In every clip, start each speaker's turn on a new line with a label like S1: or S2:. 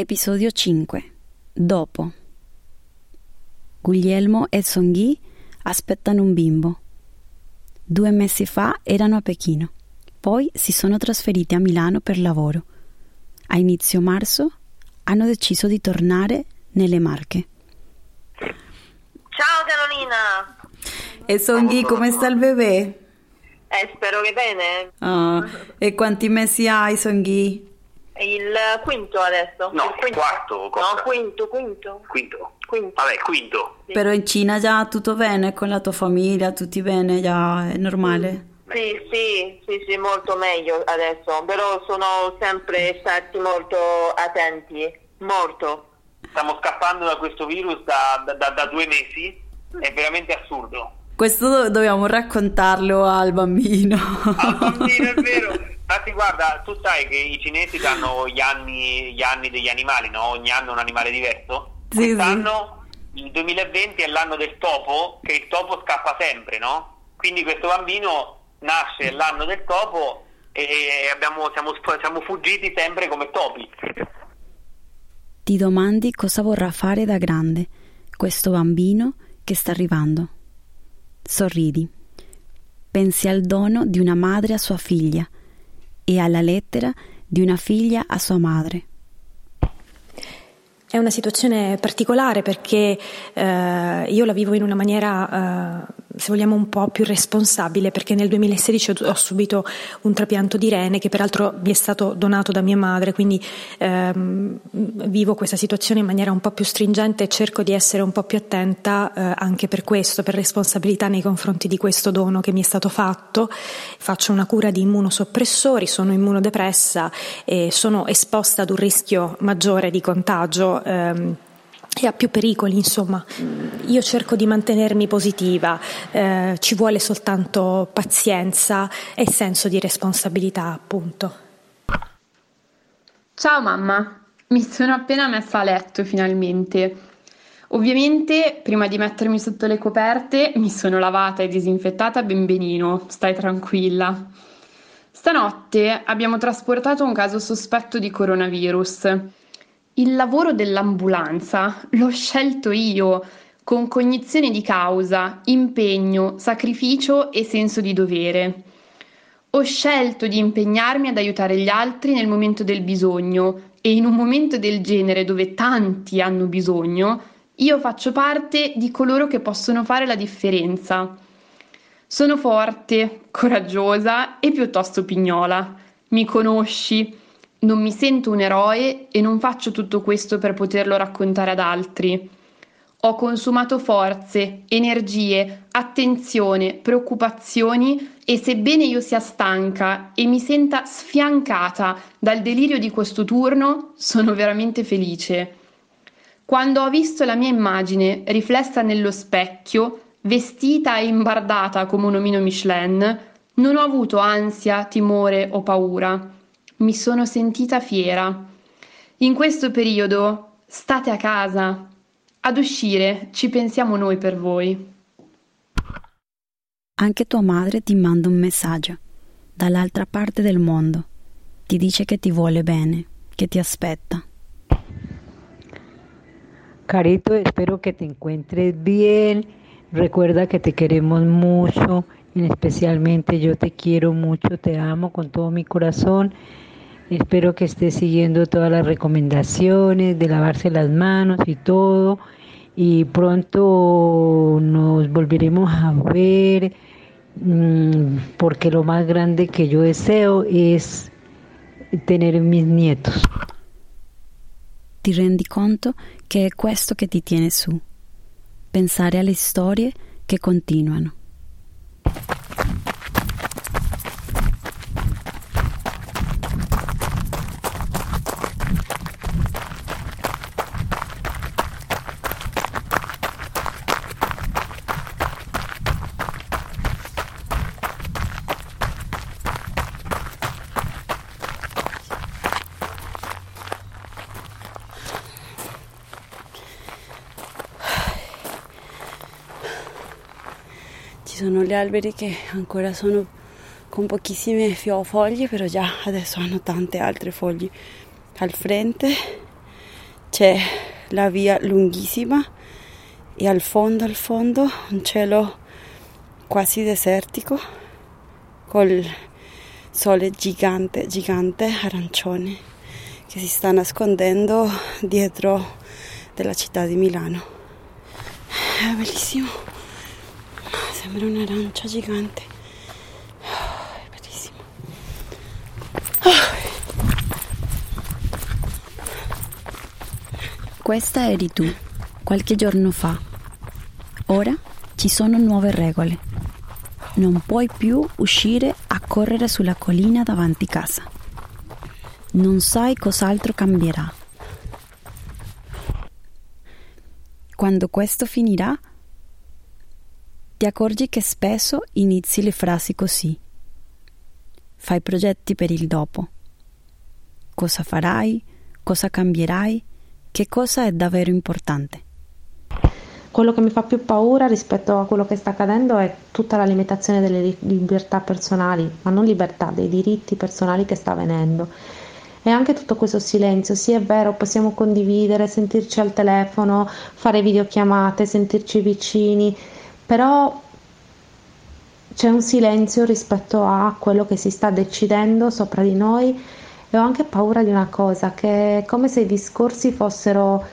S1: Episodio 5. Dopo. Guglielmo e Songhi aspettano un bimbo. Due mesi fa erano a Pechino, poi si sono trasferiti a Milano per lavoro. A inizio marzo hanno deciso di tornare nelle Marche.
S2: Ciao Carolina!
S1: E Songhi, come sta il bebè?
S2: Eh, spero che bene.
S1: Ah, e quanti mesi hai, Songhi?
S2: È il quinto adesso.
S3: No,
S2: il quinto.
S3: quarto, cosa?
S2: No, quinto, quinto.
S3: Quinto.
S2: Quinto.
S3: Vabbè, quinto.
S2: Sì.
S1: Però in Cina già tutto bene con la tua famiglia, tutti bene, già è normale.
S2: Sì, sì, sì, sì, molto meglio adesso, però sono sempre stati molto attenti, molto.
S3: Stiamo scappando da questo virus da, da- da- da due mesi. È veramente assurdo.
S1: Questo do- dobbiamo raccontarlo al bambino.
S3: Al bambino è vero. Infatti, guarda, tu sai che i cinesi danno gli anni, gli anni degli animali, no? Ogni anno un animale diverso.
S1: Sì, sì.
S3: Quest'anno, il 2020 è l'anno del topo, che il topo scappa sempre, no? Quindi questo bambino nasce l'anno del topo e abbiamo- siamo, siamo fuggiti sempre come topi.
S1: Ti domandi cosa vorrà fare da grande questo bambino che sta arrivando. Sorridi. Pensi al dono di una madre a sua figlia e alla lettera di una figlia a sua madre.
S4: È una situazione particolare perché eh, io la vivo in una maniera, eh, se vogliamo, un po' più responsabile, perché nel 2016 ho, subito un trapianto di rene che peraltro mi è stato donato da mia madre, quindi ehm, vivo questa situazione in maniera un po' più stringente e cerco di essere un po' più attenta eh, anche per questo, per responsabilità nei confronti di questo dono che mi è stato fatto. Faccio una cura di immunosoppressori, sono immunodepressa e sono esposta ad un rischio maggiore di contagio ehm, e a più pericoli, insomma. Io cerco di mantenermi positiva, eh, ci vuole soltanto pazienza e senso di responsabilità, appunto.
S5: Ciao mamma, mi sono appena messa a letto finalmente. Ovviamente, prima di mettermi sotto le coperte, mi sono lavata e disinfettata ben benino, stai tranquilla. Stanotte abbiamo trasportato un caso sospetto di coronavirus. Il lavoro dell'ambulanza l'ho scelto io, con cognizione di causa, impegno, sacrificio e senso di dovere. Ho scelto di impegnarmi ad aiutare gli altri nel momento del bisogno e in un momento del genere dove tanti hanno bisogno, io faccio parte di coloro che possono fare la differenza. Sono forte, coraggiosa e piuttosto pignola. Mi conosci, non mi sento un eroe e non faccio tutto questo per poterlo raccontare ad altri. Ho consumato forze, energie, attenzione, preoccupazioni e sebbene io sia stanca e mi senta sfiancata dal delirio di questo turno, sono veramente felice. Quando ho visto la mia immagine riflessa nello specchio, vestita e imbardata come un omino Michelin, non ho avuto ansia, timore o paura. Mi sono sentita fiera. In questo periodo state a casa. Ad uscire ci pensiamo noi per voi.
S1: Anche tua madre ti manda un messaggio dall'altra parte del mondo. Ti dice che ti vuole bene, che ti aspetta.
S6: Carito, espero que te encuentres bien. Recuerda que te queremos mucho, especialmente yo te quiero mucho, te amo con todo mi corazón. Espero que estés siguiendo todas las recomendaciones de lavarse las manos y todo. Y pronto nos volveremos a ver, mm, porque lo más grande que yo deseo es tener mis nietos.
S1: Ti rendi conto che è questo che ti tiene su. Pensare alle storie che continuano. Sono gli alberi che ancora sono con pochissime foglie, però già adesso hanno tante altre foglie. Al frente c'è la via lunghissima e al fondo, al fondo, un cielo quasi desertico col sole gigante, gigante arancione che si sta nascondendo dietro della città di Milano. È bellissimo, sembra un'arancia gigante. È bellissimo. Questa eri tu, qualche giorno fa. Ora ci sono nuove regole non puoi più uscire a correre sulla collina davanti casa. Non sai cos'altro cambierà. Quando questo finirà, ti accorgi che spesso inizi le frasi così. Fai progetti per il dopo. Cosa farai? Cosa cambierai? Che cosa è davvero importante?
S4: Quello che mi fa più paura rispetto a quello che sta accadendo è tutta la limitazione delle libertà personali, ma non libertà, dei diritti personali che sta avvenendo. E anche tutto questo silenzio, sì è vero, possiamo condividere, sentirci al telefono, fare videochiamate, sentirci vicini, però c'è un silenzio rispetto a quello che si sta decidendo sopra di noi e ho anche paura di una cosa, che è come se i discorsi fossero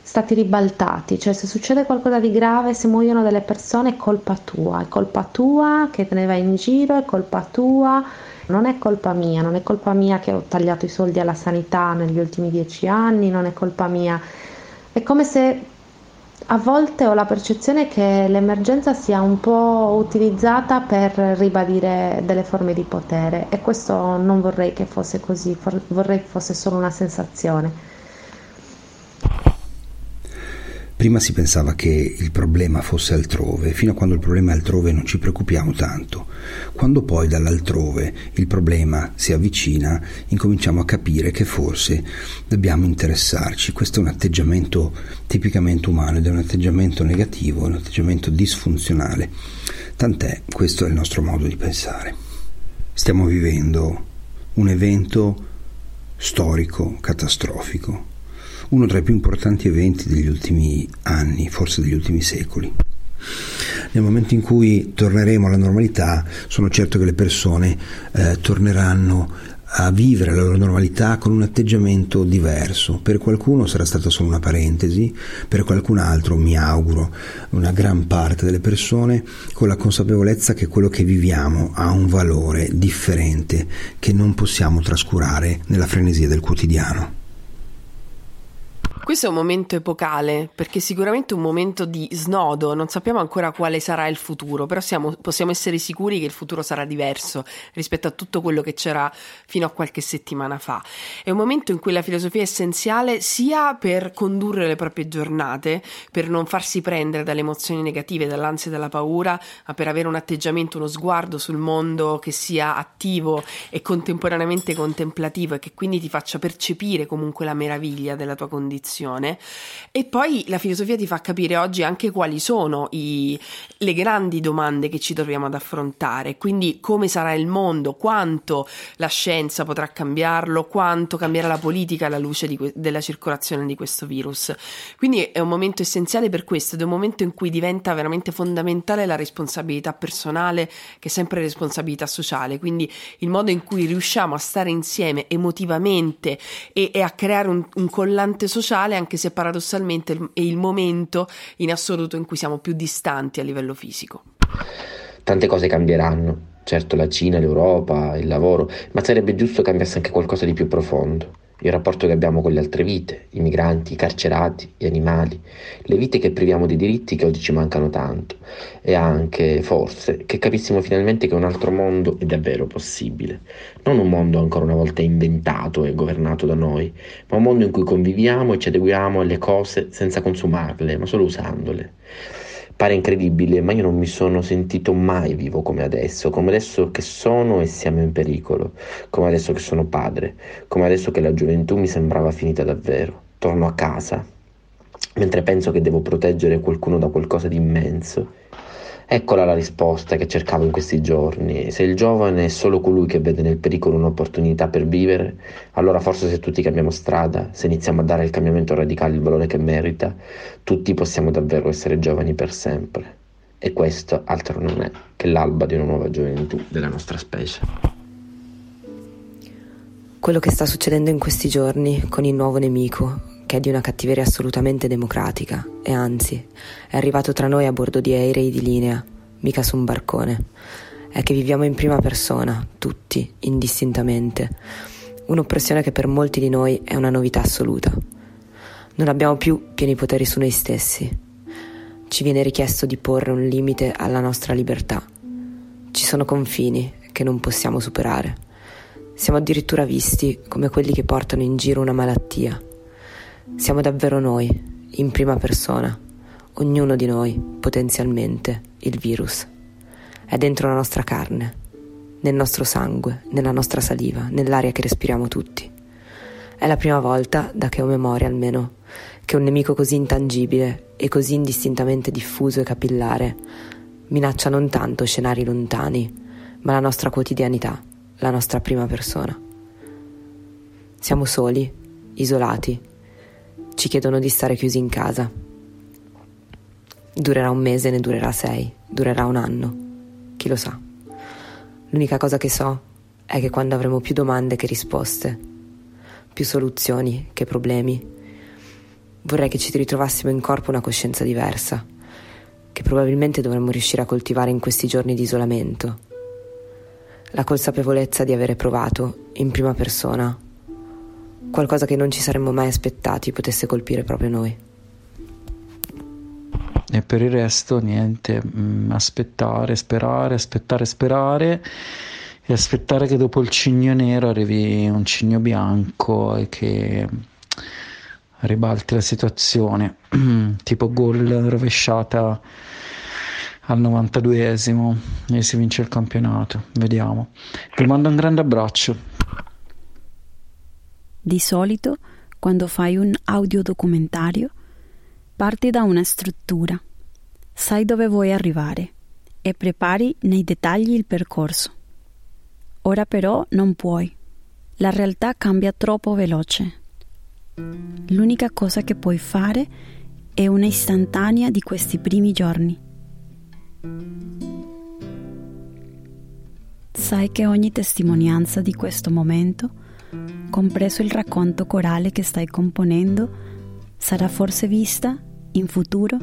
S4: stati ribaltati, cioè se succede qualcosa di grave, se muoiono delle persone è colpa tua, è colpa tua che te ne vai in giro, è colpa tua, non è colpa mia, non è colpa mia che ho tagliato i soldi alla sanità negli ultimi dieci anni, non è colpa mia, è come se a volte ho la percezione che l'emergenza sia un po' utilizzata per ribadire delle forme di potere e questo non vorrei che fosse così, vorrei che fosse solo una sensazione.
S7: Prima si pensava che il problema fosse altrove, fino a quando il problema è altrove non ci preoccupiamo tanto. Quando poi dall'altrove il problema si avvicina, incominciamo a capire che forse dobbiamo interessarci. Questo è un atteggiamento tipicamente umano ed è un atteggiamento negativo, è un atteggiamento disfunzionale. Tant'è, questo è il nostro modo di pensare. Stiamo vivendo un evento storico catastrofico uno tra i più importanti eventi degli ultimi anni, forse degli ultimi secoli. Nel momento in cui torneremo alla normalità, sono certo che le persone eh, torneranno a vivere la loro normalità con un atteggiamento diverso. Per qualcuno sarà stata solo una parentesi, per qualcun altro, mi auguro, una gran parte delle persone con la consapevolezza che quello che viviamo ha un valore differente che non possiamo trascurare nella frenesia del quotidiano.
S8: Questo è un momento epocale perché sicuramente un momento di snodo, non sappiamo ancora quale sarà il futuro, però siamo, possiamo essere sicuri che il futuro sarà diverso rispetto a tutto quello che c'era fino a qualche settimana fa. È un momento in cui la filosofia è essenziale sia per condurre le proprie giornate, per non farsi prendere dalle emozioni negative, dall'ansia e dalla paura, ma per avere un atteggiamento, uno sguardo sul mondo che sia attivo e contemporaneamente contemplativo e che quindi ti faccia percepire comunque la meraviglia della tua condizione riflessione. E poi la filosofia ti fa capire oggi anche quali sono i, le grandi domande che ci troviamo ad affrontare, quindi come sarà il mondo, quanto la scienza potrà cambiarlo, quanto cambierà la politica alla luce di, della circolazione di questo virus. Quindi è un momento essenziale per questo ed è un momento in cui diventa veramente fondamentale la responsabilità personale che è sempre responsabilità sociale, quindi il modo in cui riusciamo a stare insieme emotivamente e, e a creare un, un collante sociale sociale, anche se paradossalmente è il momento in assoluto in cui siamo più distanti a livello fisico.
S9: Tante cose cambieranno, certo la Cina, l'Europa, il lavoro, ma sarebbe giusto cambiasse anche qualcosa di più profondo il rapporto che abbiamo con le altre vite, i migranti, i carcerati, gli animali, le vite che priviamo di diritti che oggi ci mancano tanto e anche, forse, che capissimo finalmente che un altro mondo è davvero possibile. Non un mondo ancora una volta inventato e governato da noi, ma un mondo in cui conviviamo e ci adeguiamo alle cose senza consumarle, ma solo usandole. Pare incredibile, ma io non mi sono sentito mai vivo come adesso, come adesso che sono e siamo in pericolo, come adesso che sono padre, come adesso che la gioventù mi sembrava finita davvero. Torno a casa, mentre penso che devo proteggere qualcuno da qualcosa di immenso. Eccola la risposta che cercavo in questi giorni. Se il giovane è solo colui che vede nel pericolo un'opportunità per vivere, allora forse se tutti cambiamo strada, se iniziamo a dare al cambiamento radicale il valore che merita, tutti possiamo davvero essere giovani per sempre. E questo altro non è che l'alba di una nuova gioventù della nostra specie.
S10: Quello che sta succedendo in questi giorni con il nuovo nemico, che è di una cattiveria assolutamente democratica e anzi è arrivato tra noi a bordo di aerei di linea, mica su un barcone. È che viviamo in prima persona, tutti, indistintamente. Un'oppressione che per molti di noi è una novità assoluta. Non abbiamo più pieni poteri su noi stessi. Ci viene richiesto di porre un limite alla nostra libertà. Ci sono confini che non possiamo superare. Siamo addirittura visti come quelli che portano in giro una malattia siamo davvero noi, in prima persona, ognuno di noi, potenzialmente, il virus. È dentro la nostra carne, nel nostro sangue, nella nostra saliva, nell'aria che respiriamo tutti. È la prima volta, da che ho memoria almeno, che un nemico così intangibile e così indistintamente diffuso e capillare minaccia non tanto scenari lontani, ma la nostra quotidianità, la nostra prima persona. Siamo soli, isolati, ci chiedono di stare chiusi in casa. Durerà un mese, ne durerà sei, durerà un anno, chi lo sa. L'unica cosa che so è che quando avremo più domande che risposte, più soluzioni che problemi, vorrei che ci ritrovassimo in corpo una coscienza diversa, che probabilmente dovremmo riuscire a coltivare in questi giorni di isolamento. La consapevolezza di avere provato, in prima persona, qualcosa che non ci saremmo mai aspettati potesse colpire proprio noi.
S11: E per il resto niente, mm, aspettare, sperare, aspettare, sperare e aspettare che dopo il cigno nero arrivi un cigno bianco e che ribalti la situazione, tipo gol rovesciata al 92esimo e si vince il campionato. Vediamo. Vi mando un grande abbraccio.
S1: Di solito, quando fai un audiodocumentario, parti da una struttura, sai dove vuoi arrivare e prepari nei dettagli il percorso. Ora però non puoi. La realtà cambia troppo veloce. L'unica cosa che puoi fare è una istantanea di questi primi giorni. Sai che ogni testimonianza di questo momento compreso il racconto corale che stai componendo, sarà forse vista, in futuro,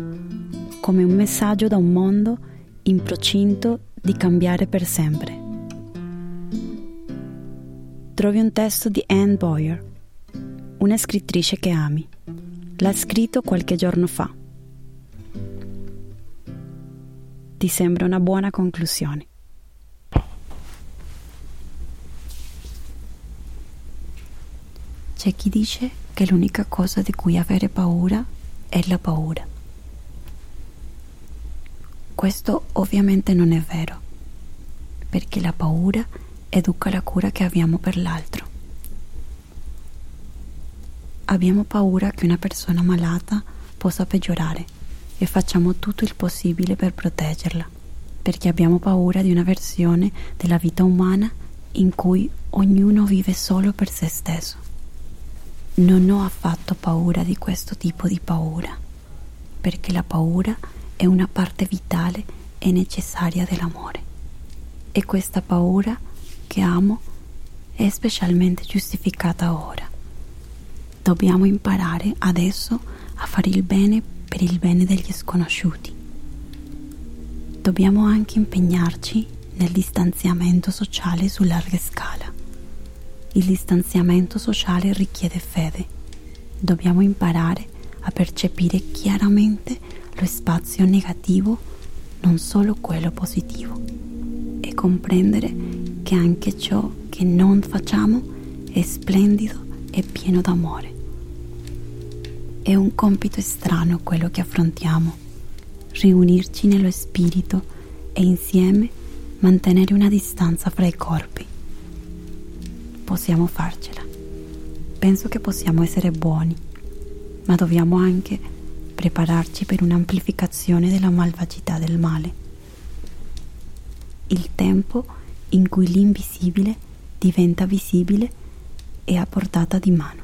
S1: come un messaggio da un mondo in procinto di cambiare per sempre. Trovi un testo di Anne Boyer, una scrittrice che ami. L'ha scritto qualche giorno fa. Ti sembra una buona conclusione? C'è chi dice che l'unica cosa di cui avere paura è la paura. Questo ovviamente non è vero, perché la paura educa la cura che abbiamo per l'altro. Abbiamo paura che una persona malata possa peggiorare e facciamo tutto il possibile per proteggerla, perché abbiamo paura di una versione della vita umana in cui ognuno vive solo per se stesso. Non ho affatto paura di questo tipo di paura, perché la paura è una parte vitale e necessaria dell'amore. E questa paura che amo è specialmente giustificata ora. Dobbiamo imparare adesso a fare il bene per il bene degli sconosciuti. Dobbiamo anche impegnarci nel distanziamento sociale su larga scala il distanziamento sociale richiede fede. Dobbiamo imparare a percepire chiaramente lo spazio negativo, non solo quello positivo, e comprendere che anche ciò che non facciamo è splendido e pieno d'amore. È un compito strano quello che affrontiamo, riunirci nello spirito e insieme mantenere una distanza fra i corpi possiamo farcela. Penso che possiamo essere buoni, ma dobbiamo anche prepararci per un'amplificazione della malvagità del male. il tempo in cui l'invisibile diventa visibile e a portata di mano.